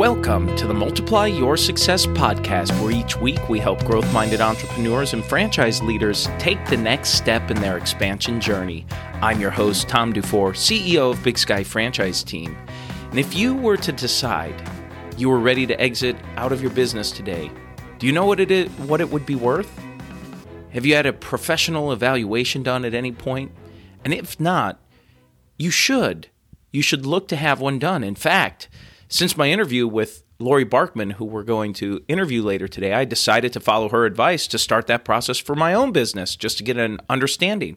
Welcome to the Multiply Your Success podcast, where each week we help growth minded entrepreneurs and franchise leaders take the next step in their expansion journey. I'm your host, Tom Dufour, CEO of Big Sky Franchise Team. And if you were to decide you were ready to exit out of your business today, do you know what it is, what it would be worth? Have you had a professional evaluation done at any point? And if not, you should. You should look to have one done. In fact, since my interview with Laurie Barkman, who we're going to interview later today, I decided to follow her advice to start that process for my own business just to get an understanding.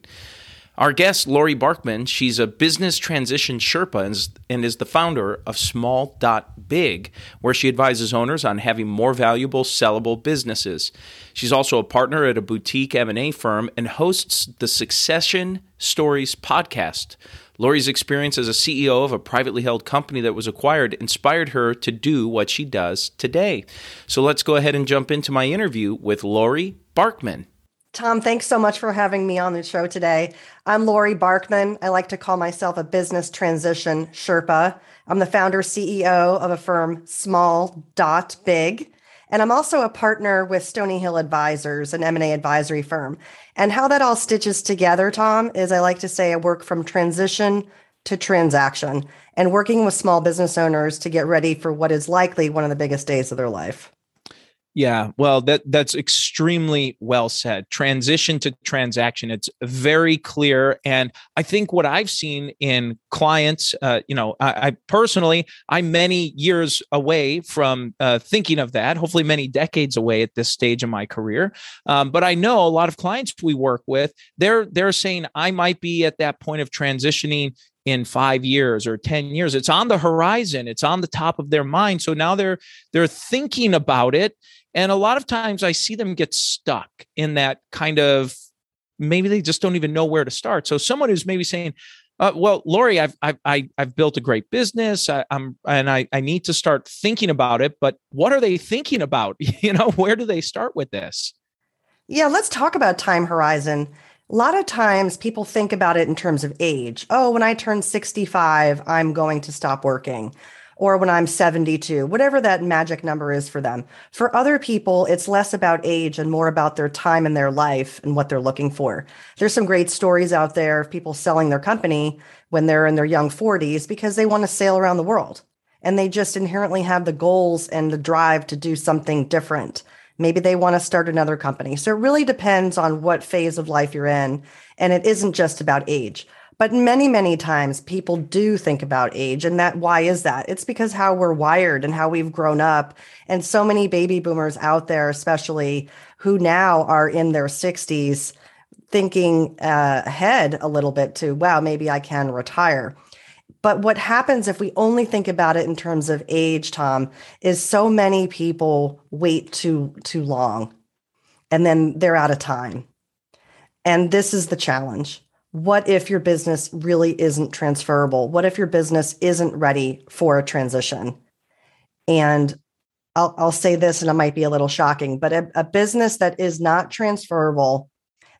Our guest, Laurie Barkman, she's a business transition Sherpa and is the founder of Small Dot Big, where she advises owners on having more valuable, sellable businesses. She's also a partner at a boutique M&A firm and hosts the Succession Stories podcast. Laurie's experience as a CEO of a privately held company that was acquired inspired her to do what she does today. So let's go ahead and jump into my interview with Laurie Barkman. Tom, thanks so much for having me on the show today. I'm Laurie Barkman. I like to call myself a business transition Sherpa. I'm the founder CEO of a firm Small Dot Big, and I'm also a partner with Stony Hill Advisors, an M&A advisory firm. And how that all stitches together, Tom, is I like to say I work from transition to transaction and working with small business owners to get ready for what is likely one of the biggest days of their life. Yeah, well, that that's extremely well said. Transition to transaction. It's very clear, and I think what I've seen in clients, uh, you know, I, I, personally, I'm many years away from uh, thinking of that. Hopefully, many decades away at this stage of my career. Um, but I know a lot of clients we work with, they're they're saying I might be at that point of transitioning in 5 years or 10 years it's on the horizon it's on the top of their mind so now they're they're thinking about it and a lot of times I see them get stuck in that kind of maybe they just don't even know where to start. So someone who's maybe saying, uh, well, Laurie, I've, I've, I, have built a great business. I, am and I, I need to start thinking about it, but what are they thinking about? You know, where do they start with this? Yeah, let's talk about time horizon. A lot of times people think about it in terms of age. Oh, when I turn 65, I'm going to stop working or when I'm 72, whatever that magic number is for them. For other people, it's less about age and more about their time in their life and what they're looking for. There's some great stories out there of people selling their company when they're in their young 40s because they want to sail around the world and they just inherently have the goals and the drive to do something different. Maybe they want to start another company. So it really depends on what phase of life you're in. And it isn't just about age. But many, many times people do think about age. And that why is that? It's because how we're wired and how we've grown up. And so many baby boomers out there, especially who now are in their 60s, thinking uh, ahead a little bit to, wow, maybe I can retire. But what happens if we only think about it in terms of age, Tom, is so many people wait too too long and then they're out of time. And this is the challenge what if your business really isn't transferable? What if your business isn't ready for a transition? And I'll, I'll say this, and it might be a little shocking, but a, a business that is not transferable,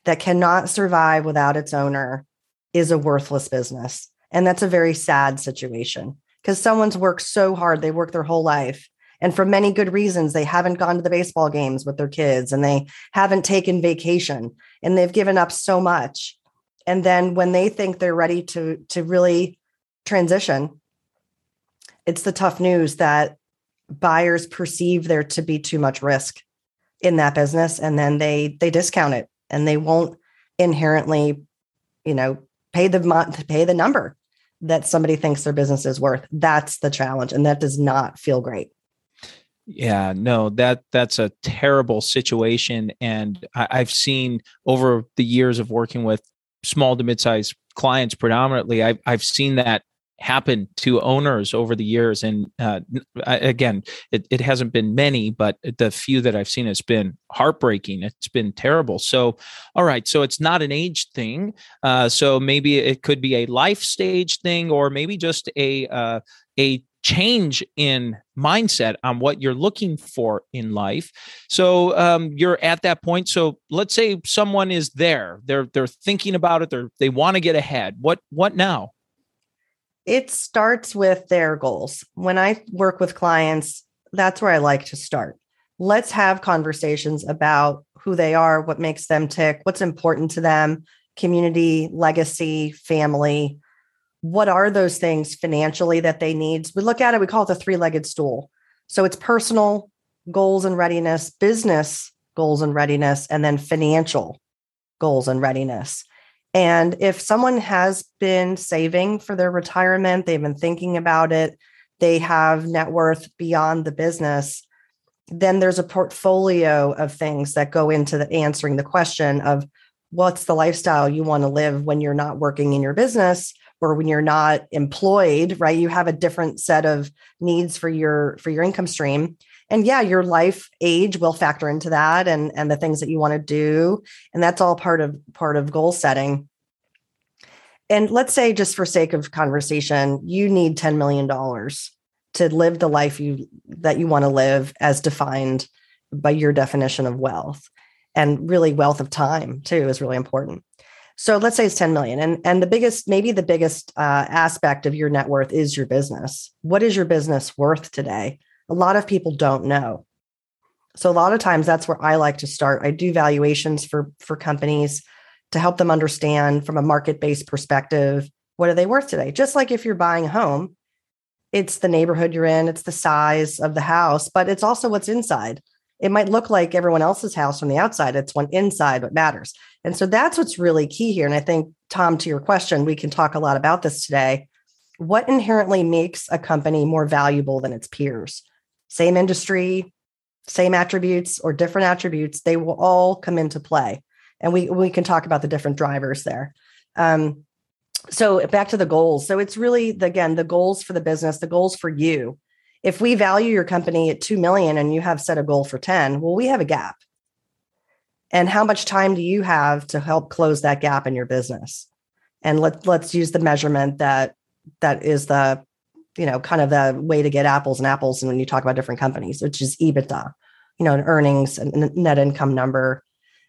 that cannot survive without its owner, is a worthless business. And that's a very sad situation because someone's worked so hard, they work their whole life. And for many good reasons, they haven't gone to the baseball games with their kids and they haven't taken vacation and they've given up so much and then when they think they're ready to to really transition it's the tough news that buyers perceive there to be too much risk in that business and then they they discount it and they won't inherently you know pay the month pay the number that somebody thinks their business is worth that's the challenge and that does not feel great. Yeah no that that's a terrible situation and I, i've seen over the years of working with small to mid-sized clients predominantly I've, I've seen that happen to owners over the years and uh, again it, it hasn't been many but the few that i've seen has been heartbreaking. It's been terrible. So all right so it's not an age thing uh, so maybe it could be a life stage thing or maybe just a uh, a change in mindset on what you're looking for in life. So um, you're at that point so let's say someone is there. They're they're thinking about it. They're they want to get ahead. What what now It starts with their goals. When I work with clients, that's where I like to start. Let's have conversations about who they are, what makes them tick, what's important to them, community, legacy, family. What are those things financially that they need? We look at it, we call it the three legged stool. So it's personal goals and readiness, business goals and readiness, and then financial goals and readiness. And if someone has been saving for their retirement, they've been thinking about it, they have net worth beyond the business, then there's a portfolio of things that go into the answering the question of what's the lifestyle you want to live when you're not working in your business or when you're not employed right? You have a different set of needs for your for your income stream and yeah your life age will factor into that and and the things that you want to do. And that's all part of part of goal setting. And let's say just for sake of conversation you need 10 million dollars to live the life you that you want to live as defined by your definition of wealth. And really wealth of time too is really important. So let's say it's 10 million and and the biggest maybe the biggest uh, aspect of your net worth is your business. What is your business worth today a lot of people don't know so a lot of times that's where i like to start i do valuations for for companies to help them understand from a market based perspective what are they worth today just like if you're buying a home it's the neighborhood you're in, it's the size of the house, but it's also what's inside. It might look like everyone else's house from the outside. It's one inside what matters. And so that's what's really key here. And I think, Tom, to your question, we can talk a lot about this today. What inherently makes a company more valuable than its peers? Same industry, same attributes, or different attributes, they will all come into play. And we, we can talk about the different drivers there. Um, so back to the goals so it's really the, again the goals for the business the goals for you if we value your company at 2 million and you have set a goal for 10 well we have a gap and how much time do you have to help close that gap in your business and let, let's use the measurement that that is the you know kind of the way to get apples and apples and when you talk about different companies which is ebitda you know an earnings and net income number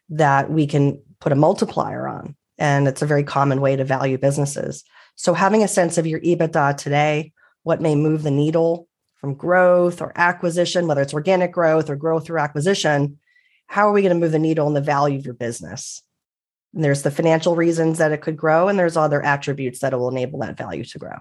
that we can put a multiplier on and it's a very common way to value businesses. So, having a sense of your EBITDA today, what may move the needle from growth or acquisition, whether it's organic growth or growth through acquisition, how are we going to move the needle in the value of your business? And there's the financial reasons that it could grow, and there's other attributes that will enable that value to grow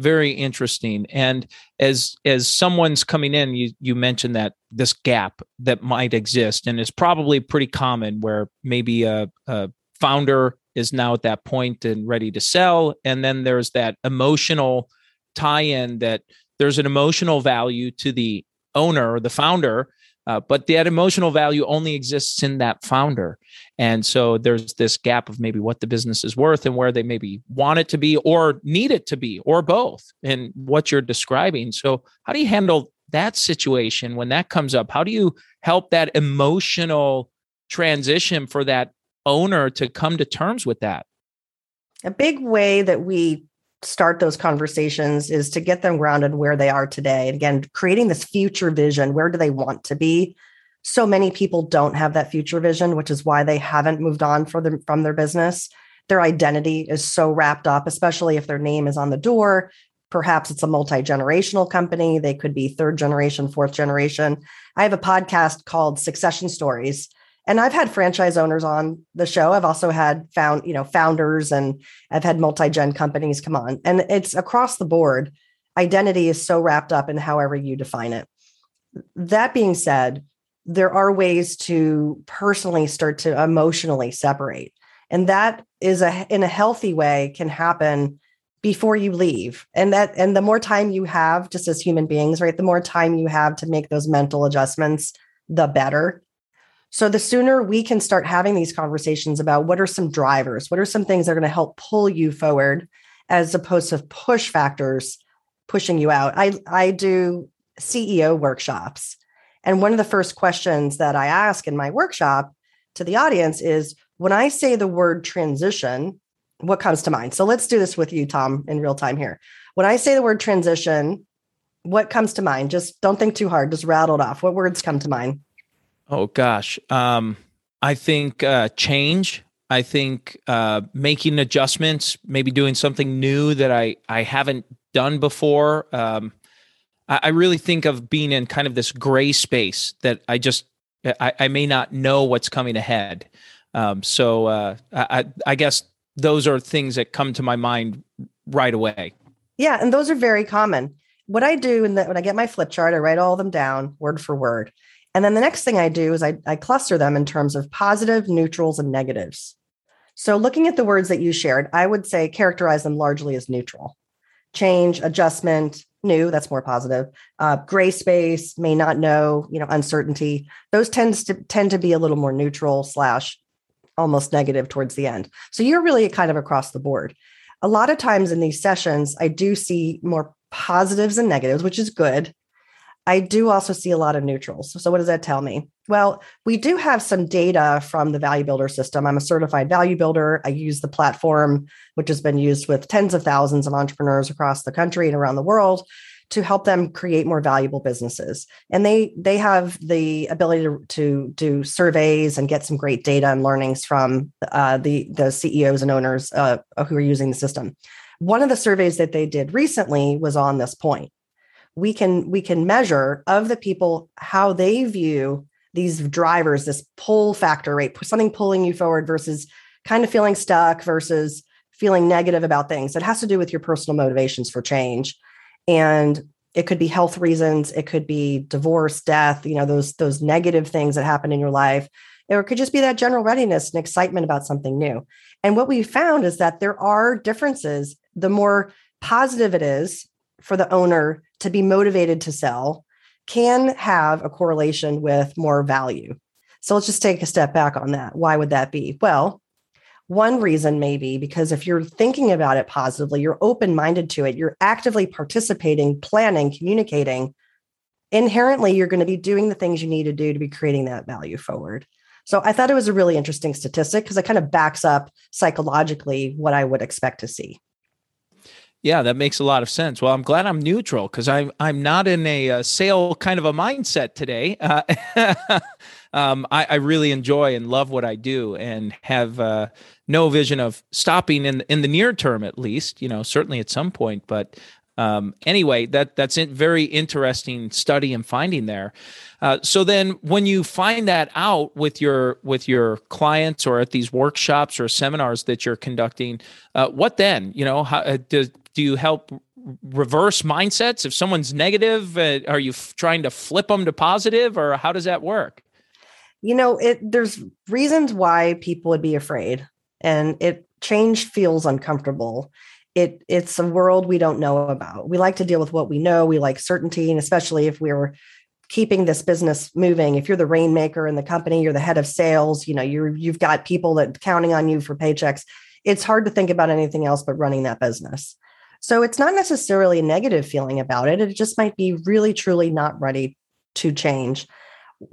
very interesting. And as as someone's coming in you you mentioned that this gap that might exist and it's probably pretty common where maybe a, a founder is now at that point and ready to sell and then there's that emotional tie-in that there's an emotional value to the owner or the founder uh, but that emotional value only exists in that founder. And so there's this gap of maybe what the business is worth and where they maybe want it to be or need it to be or both and what you're describing. So how do you handle that situation when that comes up? How do you help that emotional transition for that owner to come to terms with that? A big way that we start those conversations is to get them grounded where they are today. And again, creating this future vision. Where do they want to be? So many people don't have that future vision, which is why they haven't moved on from their business. Their identity is so wrapped up, especially if their name is on the door. Perhaps it's a multi generational company. They could be third generation, fourth generation. I have a podcast called Succession Stories and I've had franchise owners on the show. I've also had found, you know, founders and I've had multi-gen companies come on. And it's across the board. Identity is so wrapped up in however you define it. That being said, there are ways to personally start to emotionally separate. And that is a in a healthy way can happen before you leave. And that and the more time you have just as human beings, right? The more time you have to make those mental adjustments, the better so the sooner we can start having these conversations about what are some drivers, what are some things that are going to help pull you forward as opposed to push factors pushing you out. I I do CEO workshops. And one of the first questions that I ask in my workshop to the audience is when I say the word transition, what comes to mind? So let's do this with you, Tom, in real time here. When I say the word transition, what comes to mind? Just don't think too hard, just rattle it off. What words come to mind? Oh gosh, um, I think uh, change. I think uh, making adjustments, maybe doing something new that I I haven't done before. Um, I, I really think of being in kind of this gray space that I just I, I may not know what's coming ahead. Um, so uh, I, I guess those are things that come to my mind right away. Yeah, and those are very common. What I do when I get my flip chart, I write all of them down word for word. And then the next thing I do is I, I cluster them in terms of positive, neutrals, and negatives. So looking at the words that you shared, I would say characterize them largely as neutral. Change, adjustment, new, that's more positive. Uh, gray space, may not know, you know, uncertainty. Those tends to tend to be a little more neutral slash almost negative towards the end. So you're really kind of across the board. A lot of times in these sessions, I do see more positives and negatives, which is good. I do also see a lot of neutrals. So, what does that tell me? Well, we do have some data from the Value Builder system. I'm a certified value builder. I use the platform, which has been used with tens of thousands of entrepreneurs across the country and around the world to help them create more valuable businesses. And they they have the ability to, to do surveys and get some great data and learnings from uh, the the CEOs and owners uh, who are using the system. One of the surveys that they did recently was on this point. We can we can measure of the people how they view these drivers, this pull factor, right? Something pulling you forward versus kind of feeling stuck versus feeling negative about things. It has to do with your personal motivations for change and it could be health reasons it could be divorce death you know those those negative things that happen in your life or it could just be that general readiness and excitement about something new and what we found is that there are differences the more positive it is for the owner to be motivated to sell can have a correlation with more value so let's just take a step back on that why would that be well one reason may be because if you're thinking about it positively, you're open minded to it, you're actively participating, planning, communicating, inherently, you're going to be doing the things you need to do to be creating that value forward. So I thought it was a really interesting statistic because it kind of backs up psychologically what I would expect to see. Yeah, that makes a lot of sense. Well, I'm glad I'm neutral because I'm I'm not in a, a, sale kind of a mindset today. Uh, um, I, I, really enjoy and love what I do, and have uh, no vision of stopping in in the near term, at least. You know, certainly at some point. But um, anyway, that that's a very interesting study and finding there. Uh, so then, when you find that out with your with your clients or at these workshops or seminars that you're conducting, uh, what then? You know, how, uh, do do you help reverse mindsets? If someone's negative, uh, are you f- trying to flip them to positive, or how does that work? You know, it there's reasons why people would be afraid and it change feels uncomfortable it it's a world we don't know about. We like to deal with what we know. We like certainty and especially if we're keeping this business moving. If you're the rainmaker in the company you're the head of sales you know you're you've got people that counting on you for paychecks it's hard to think about anything else but running that business. So it's not necessarily a negative feeling about it. It just might be really truly not ready to change.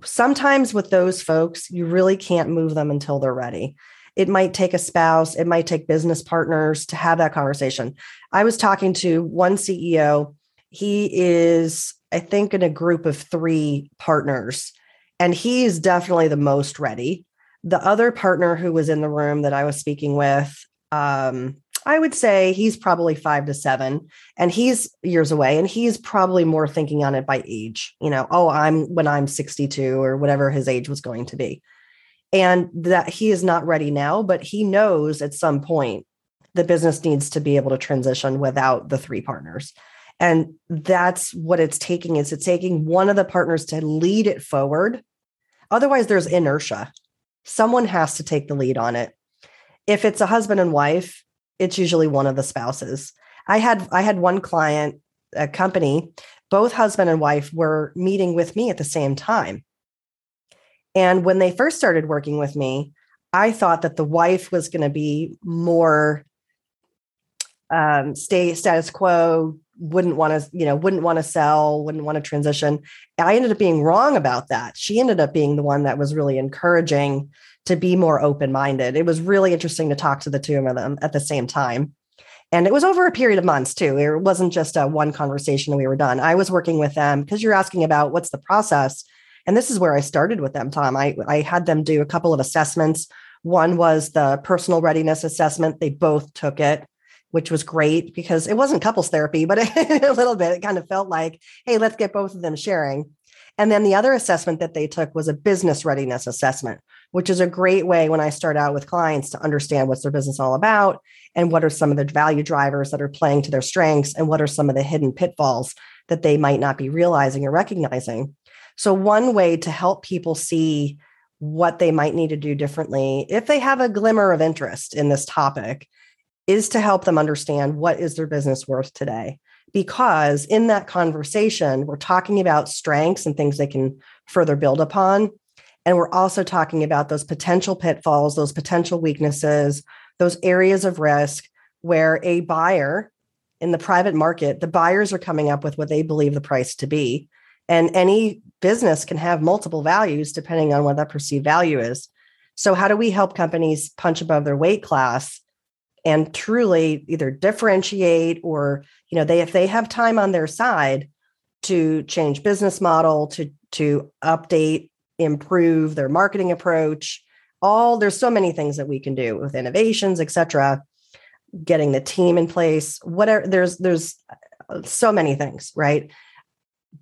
Sometimes with those folks you really can't move them until they're ready it might take a spouse, it might take business partners to have that conversation. I was talking to one CEO. He is, I think, in a group of three partners, and he is definitely the most ready. The other partner who was in the room that I was speaking with, um, I would say he's probably five to seven, and he's years away, and he's probably more thinking on it by age. You know, oh, I'm when I'm 62 or whatever his age was going to be and that he is not ready now, but he knows at some point the business needs to be able to transition without the three partners. And that's what it's taking is it's taking one of the partners to lead it forward. Otherwise, there's inertia. Someone has to take the lead on it. If it's a husband and wife, it's usually one of the spouses. I had I had one client, a company, both husband and wife were meeting with me at the same time. And when they first started working with me, I thought that the wife was going to be more um, stay status quo, wouldn't want to, you know, wouldn't want to sell, wouldn't want to transition. I ended up being wrong about that. She ended up being the one that was really encouraging to be more open minded. It was really interesting to talk to the two of them at the same time. And it was over a period of months too. It wasn't just a one conversation and we were done. I was working with them because you're asking about what's the process. And this is where I started with them, Tom. I, I had them do a couple of assessments. One was the personal readiness assessment. They both took it, which was great because it wasn't couples therapy, but a little bit, it kind of felt like, hey, let's get both of them sharing. And then the other assessment that they took was a business readiness assessment, which is a great way when I start out with clients to understand what's their business all about and what are some of the value drivers that are playing to their strengths and what are some of the hidden pitfalls that they might not be realizing or recognizing. So, one way to help people see what they might need to do differently, if they have a glimmer of interest in this topic, is to help them understand what is their business worth today because in that conversation, we're talking about strengths and things they can further build upon. And we're also talking about those potential pitfalls, those potential weaknesses, those areas of risk where a buyer in the private market, the buyers are coming up with what they believe the price to be. And any business can have multiple values depending on what that perceived value is. So, how do we help companies punch above their weight class and truly either differentiate or you know they if they have time on their side to change business model to to update improve their marketing approach all there's so many things that we can do with innovations etc getting the team in place whatever there's there's so many things right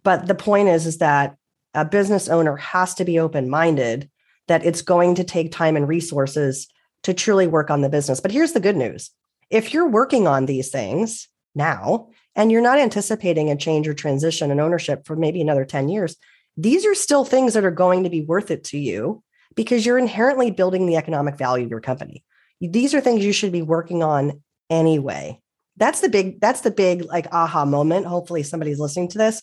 but the point is is that a business owner has to be open minded that it's going to take time and resources to truly work on the business but here's the good news if you're working on these things now and you're not anticipating a change or transition in ownership for maybe another 10 years, these are still things that are going to be worth it to you because you're inherently building the economic value of your company. These are things you should be working on anyway. That's the big that's the big like aha moment. Hopefully somebody's listening to this.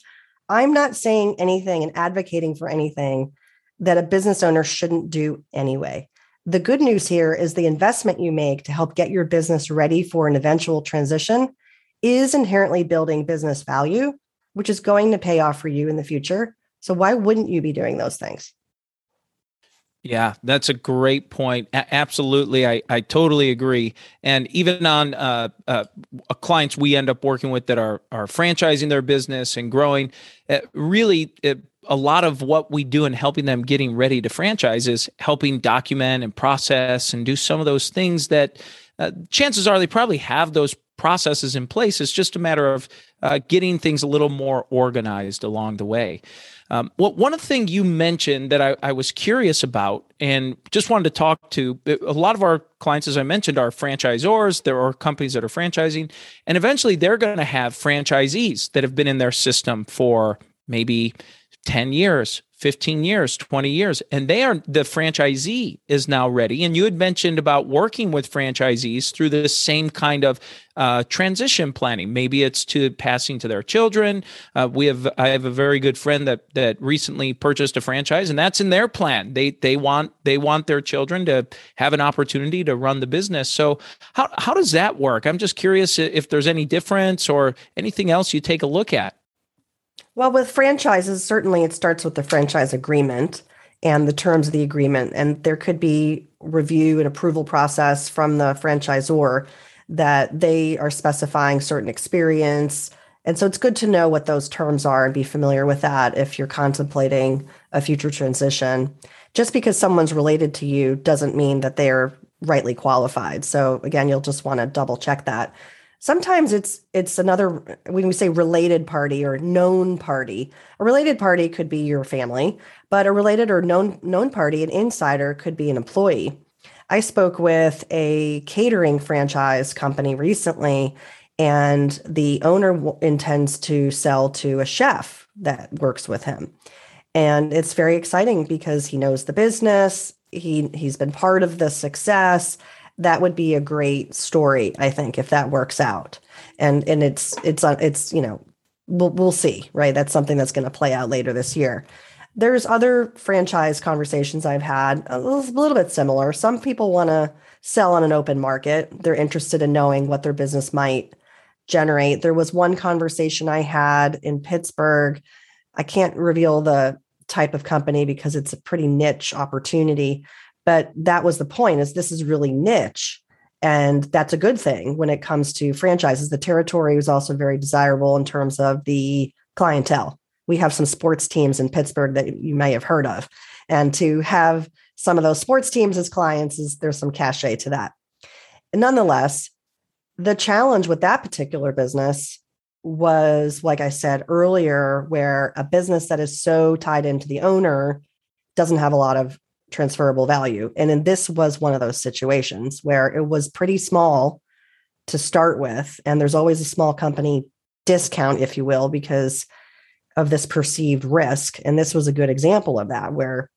I'm not saying anything and advocating for anything that a business owner shouldn't do anyway. The good news here is the investment you make to help get your business ready for an eventual transition is inherently building business value, which is going to pay off for you in the future. So, why wouldn't you be doing those things? Yeah, that's a great point. A- absolutely. I, I totally agree. And even on uh, uh, clients we end up working with that are, are franchising their business and growing, uh, really, it, a lot of what we do in helping them getting ready to franchise is helping document and process and do some of those things that uh, chances are they probably have those processes in place. It's just a matter of uh, getting things a little more organized along the way. Um, well, one thing you mentioned that I, I, was curious about and just wanted to talk to a lot of our clients, as I mentioned, are franchisors. There are companies that are franchising, and eventually they're going to have franchisees that have been in their system for maybe 10 years, 15 years, 20 years, and they are the franchisee is now ready. And you had mentioned about working with franchisees through the same kind of uh, transition planning. Maybe it's to passing to their children. Uh, we have I have a very good friend that that recently purchased a franchise, and that's in their plan. They they want they want their children to have an opportunity to run the business. So how how does that work? I'm just curious if there's any difference or anything else you take a look at. Well, with franchises, certainly it starts with the franchise agreement and the terms of the agreement. And there could be review and approval process from the franchisor that they are specifying certain experience. And so it's good to know what those terms are and be familiar with that if you're contemplating a future transition. Just because someone's related to you doesn't mean that they're rightly qualified. So again, you'll just want to double check that sometimes it's it's another when we say related party or known party a related party could be your family but a related or known known party an insider could be an employee. I spoke with a catering franchise company recently and the owner w- intends to sell to a chef that works with him. And it's very exciting because he knows the business. He he's been part of the success that would be a great story i think if that works out. And and it's it's uh, it's you know we'll we'll see right? That's something that's going to play out later this year. There's other franchise conversations i've had a little, a little bit similar. Some people want to sell on an open market. They're interested in knowing what their business might generate. There was one conversation i had in pittsburgh. I can't reveal the type of company because it's a pretty niche opportunity but that was the point is this is really niche and that's a good thing when it comes to franchises the territory was also very desirable in terms of the clientele we have some sports teams in pittsburgh that you may have heard of and to have some of those sports teams as clients is there's some cachet to that. Nonetheless, the challenge with that particular business was, like I said earlier, where a business that is so tied into the owner doesn't have a lot of transferable value. And then this was one of those situations where it was pretty small to start with. And there's always a small company discount, if you will, because of this perceived risk. And this was a good example of that, where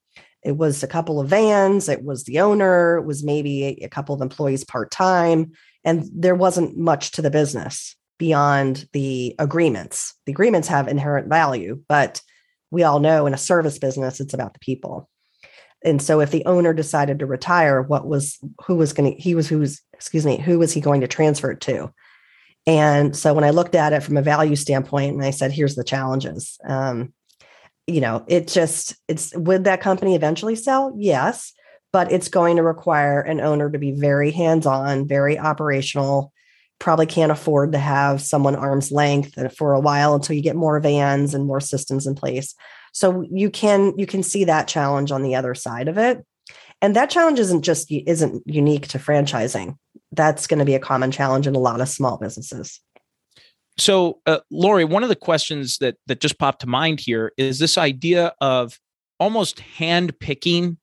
it was a couple of vans, it was the owner, it was maybe a, couple of employees part time, and there wasn't much to the business beyond the agreements. The agreements have inherent value, but we all know in a service business, it's about the people. And so if the owner decided to retire, what was who was going to he was who's excuse me, who was he going to transfer it to? And so when I looked at it from a value standpoint and I said, here's the challenges. Um, you know, it just it's would that company eventually sell? Yes, but it's going to require an owner to be very hands-on, very operational, probably can't afford to have someone arm's length for a while until you get more vans and more systems in place so you can you can see that challenge on the other side of it. And that challenge isn't just isn't unique to franchising. That's going to be a common challenge in a lot of small businesses. So uh, laurie one of the questions that that just popped to mind here is this idea of almost hand picking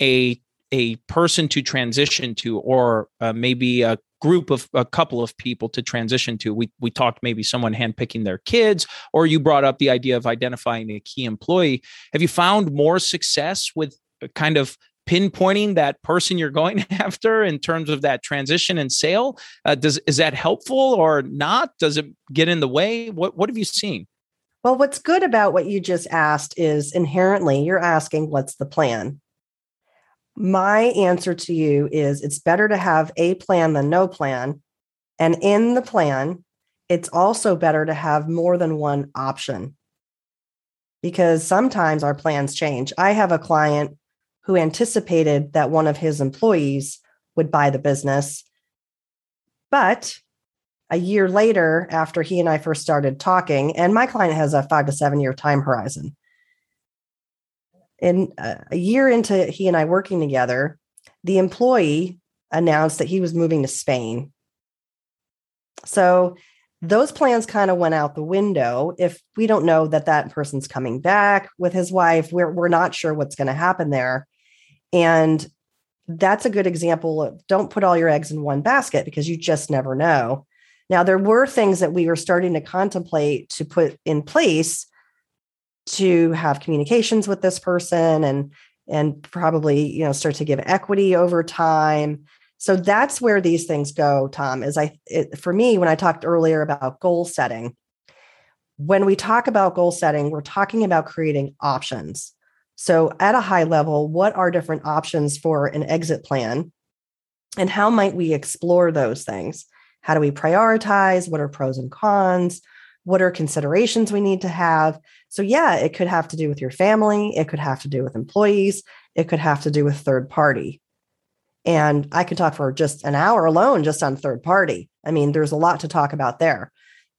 a a person to transition to or uh, maybe a group of a couple of people to transition to. We we talked maybe someone handpicking their kids, or you brought up the idea of identifying a key employee. Have you found more success with uh, kind of pinpointing that person you're going after in terms of that transition and sale? Uh, does is that helpful or not? Does it get in the way? What what have you seen? Well, what's good about what you just asked is inherently you're asking what's the plan my answer to you is it's better to have a plan than no plan. And in the plan, it's also better to have more than one option because sometimes our plans change. I have a client who anticipated that one of his employees would buy the business. But a year later, after he and I first started talking, and my client has a five to seven year time horizon in uh, a year into he and I working together, the employee announced that he was moving to Spain. So those plans kind of went out the window. If we don't know that that person's coming back with his wife, we're, we're not sure what's going to happen there. And that's a good example of don't put all your eggs in one basket because you just never know. Now, there were things that we were starting to contemplate to put in place to have communications with this person and and probably you know start to give equity over time. So that's where these things go tom is i it, for me when i talked earlier about goal setting when we talk about goal setting we're talking about creating options. So at a high level what are different options for an exit plan? And how might we explore those things? How do we prioritize? What are pros and cons? What are considerations we need to have so yeah it could have to do with your family it could have to do with employees it could have to do with third party. And i could talk for just an hour alone just on third party. I mean there's a lot to talk about there.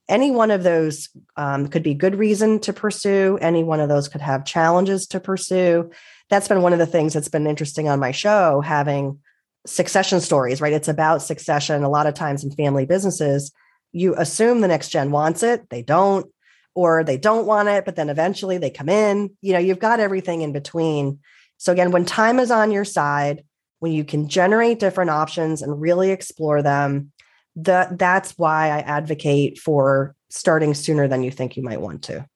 Any one of those um, could be good reason to pursue any one of those could have challenges to pursue. That's been one of the things that's been interesting on my show having succession stories right? It's about succession. A lot of times in family businesses you assume the next gen wants it, they don't, or they don't want it, but then eventually they come in. You know, you've got everything in between. So, again, when time is on your side, when you can generate different options and really explore them, that that's why I advocate for starting sooner than you think you might want to.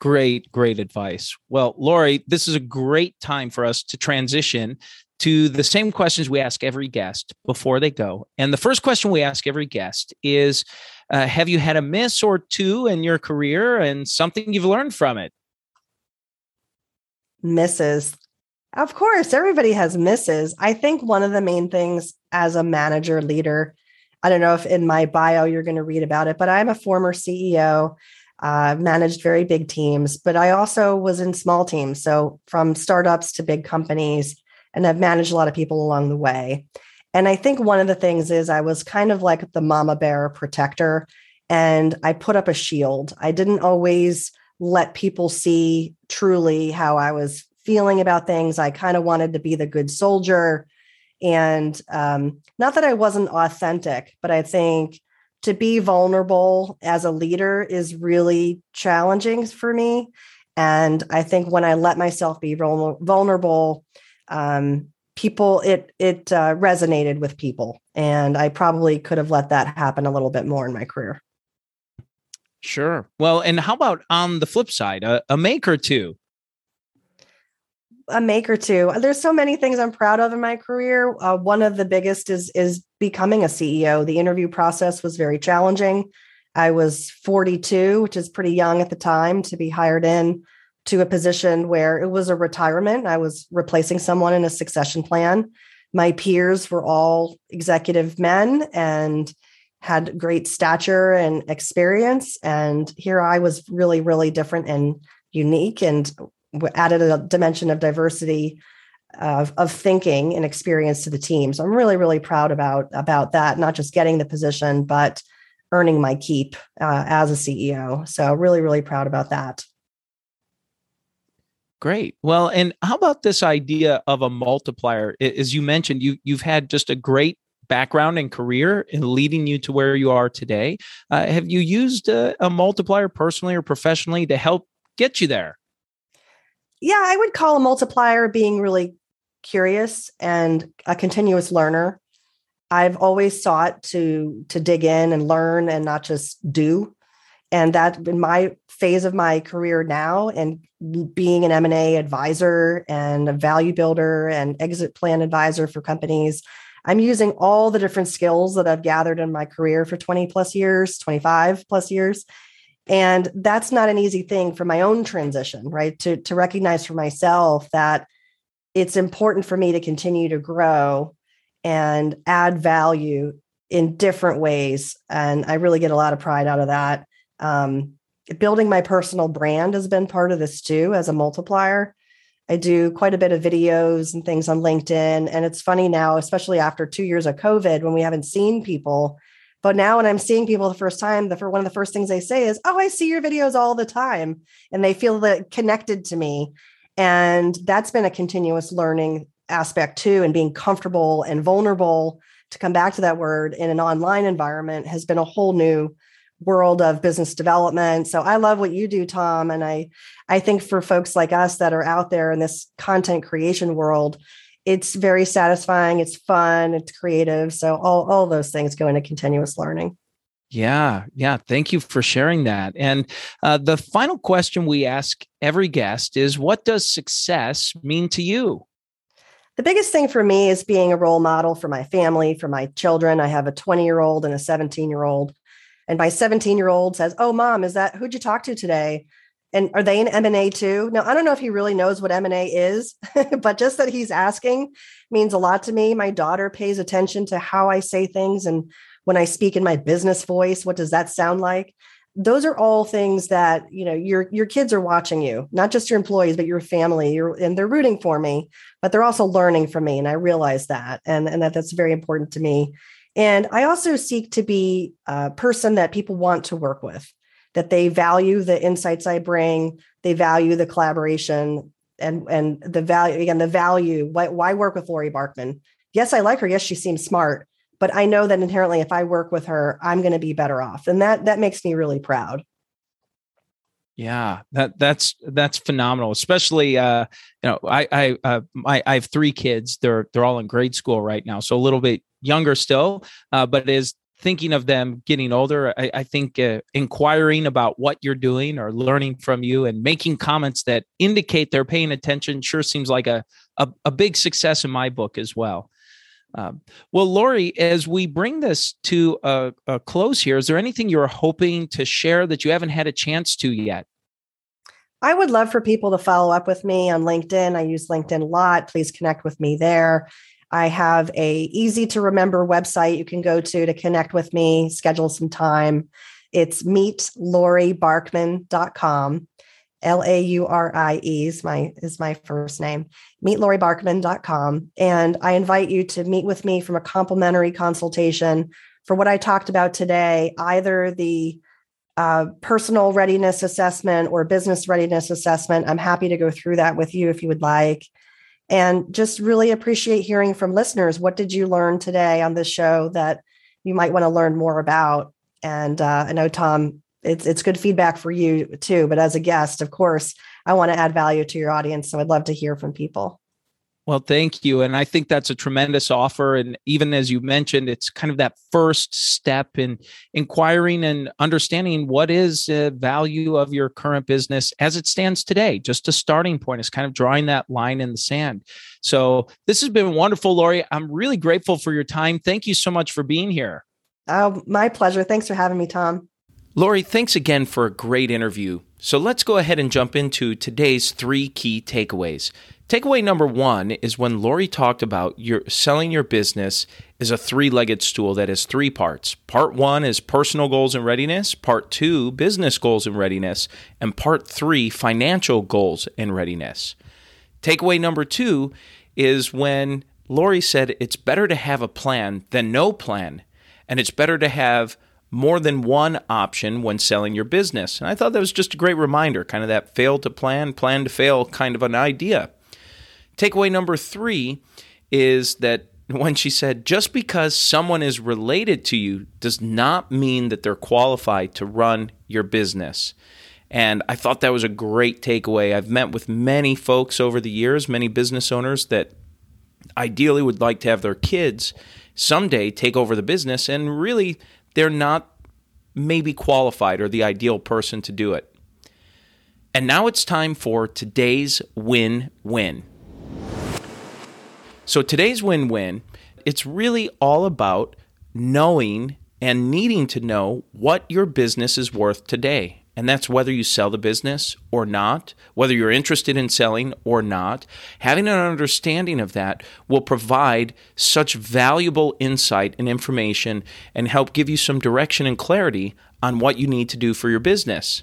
Great, great advice. Well, Laurie, this is a great time for us to transition to the same questions we ask every guest before they go. And the first question we ask every guest is uh, Have you had a miss or two in your career and something you've learned from it? Misses. Of course, everybody has misses. I think one of the main things as a manager leader, I don't know if in my bio you're going to read about it, but I'm a former CEO. Uh, managed very big teams, but I also was in small teams. So from startups to big companies, and I've managed a lot of people along the way. And I think one of the things is I was kind of like the mama bear protector and I put up a shield. I didn't always let people see truly how I was feeling about things. I kind of wanted to be the good soldier. And um, not that I wasn't authentic, but I think to be vulnerable as a leader is really challenging for me. And I think when I let myself be vulnerable, um, people it it uh, resonated with people, and I probably could have let that happen a little bit more in my career. Sure. Well, and how about on the flip side, a, a make or two? A make or two. There's so many things I'm proud of in my career. Uh, one of the biggest is is becoming a CEO. The interview process was very challenging. I was 42, which is pretty young at the time to be hired in to a position where it was a retirement. I was replacing someone in a succession plan. My peers were all executive men and had great stature and experience. And here I was really, really different and unique and added a dimension of diversity of, of thinking and experience to the team. So I'm really, really proud about, about that, not just getting the position, but earning my keep uh, as a CEO. So really, really proud about that. Great. Well, and how about this idea of a multiplier? As you mentioned, you you've had just a great background and career in leading you to where you are today. Uh, have you used a, a multiplier personally or professionally to help get you there? Yeah, I would call a multiplier being really curious and a continuous learner. I've always sought to to dig in and learn and not just do. And that in my phase of my career now and being an M&A advisor and a value builder and exit plan advisor for companies, I'm using all the different skills that I've gathered in my career for 20 plus years, 25 plus years. And that's not an easy thing for my own transition, right? To, to recognize for myself that it's important for me to continue to grow and add value in different ways. And I really get a lot of pride out of that. Um, building my personal brand has been part of this too, as a multiplier. I do quite a bit of videos and things on LinkedIn. And it's funny now, especially after two years of COVID, when we haven't seen people. But now, when I'm seeing people the first time, the for one of the first things they say is, "Oh, I see your videos all the time," and they feel that connected to me. And that's been a continuous learning aspect too, and being comfortable and vulnerable to come back to that word in an online environment has been a whole new world of business development. So I love what you do, Tom. And I I think for folks like us that are out there in this content creation world, it's very satisfying, it's fun, it's creative. So all, all those things go into continuous learning. Yeah, yeah. Thank you for sharing that. And uh, the final question we ask every guest is what does success mean to you? The biggest thing for me is being a role model for my family, for my children. I have a 20 year old and a 17 year old and my 17 year old says oh mom is that who'd you talk to today? And are they in m&a too? Now i don't know if he really knows what m&a is but just that he's asking means a lot to me. My daughter pays attention to how i say things and when i speak in my business voice what does that sound like? Those are all things that you know your your kids are watching you not just your employees but your family. You're, and they're rooting for me but they're also learning from me and i realize that and and that that's very important to me and I also seek to be a person that people want to work with, that they value the insights I bring, they value the collaboration and and the value again the value why, why work with Laurie Barkman? Yes, I like her. Yes, she seems smart, but I know that inherently if I work with her, I'm going to be better off. And that that makes me really proud. Yeah, that that's that's phenomenal. Especially, uh, you know, I I uh, I, I have three kids. They're they're all in grade school right now, so a little bit younger still, uh, but is thinking of them getting older. I, I think uh, inquiring about what you're doing or learning from you and making comments that indicate they're paying attention sure seems like a a, a big success in my book as well. Um, well, Laurie, as we bring this to a, a close here, is there anything you're hoping to share that you haven't had a chance to yet? I would love for people to follow up with me on LinkedIn. I use LinkedIn a lot. Please connect with me there. I have a easy to remember website you can go to to connect with me, schedule some time. It's meetlauriebarkman.com. L A U R I E is my is my first name. Meetlauriebarkman.com. And I invite you to meet with me from a complimentary consultation for what I talked about today, either the uh, personal readiness assessment or business readiness assessment, I'm happy to go through that with you if you would like. And just really appreciate hearing from listeners. What did you learn today on this show that you might want to learn more about? And uh, I know, Tom, it's it's good feedback for you too. But as a guest, of course, I want to add value to your audience. So I'd love to hear from people. Well, thank you. And I think that's a tremendous offer. And even as you mentioned, it's kind of that first step in inquiring and understanding what is the value of your current business as it stands today. Just a starting point is kind of drawing that line in the sand. So this has been wonderful, Laurie. I'm really grateful for your time. Thank you so much for being here. Oh, my pleasure. Thanks for having me, Tom. Laurie, thanks again for a great interview. So let's go ahead and jump into today's three key takeaways. Takeaway number one is when Laurie talked about your selling your business is a three-legged stool that has three parts. Part one is personal goals and readiness, part two, business goals and readiness, and part three, financial goals and readiness. Takeaway number two is when Laurie said it's better to have a plan than no plan, and it's better to have more than one option when selling your business. And I thought that was just a great reminder, kind of that fail to plan, plan to fail kind of an idea. Takeaway number three is that when she said, just because someone is related to you does not mean that they're qualified to run your business. And I thought that was a great takeaway. I've met with many folks over the years, many business owners that ideally would like to have their kids someday take over the business, and really they're not maybe qualified or the ideal person to do it. And now it's time for today's win win. So today's win win, it's really all about knowing and needing to know what your business is worth today. And that's whether you sell the business or not, whether you're interested in selling or not. Having an understanding of that will provide such valuable insight and information and help give you some direction and clarity on what you need to do for your business.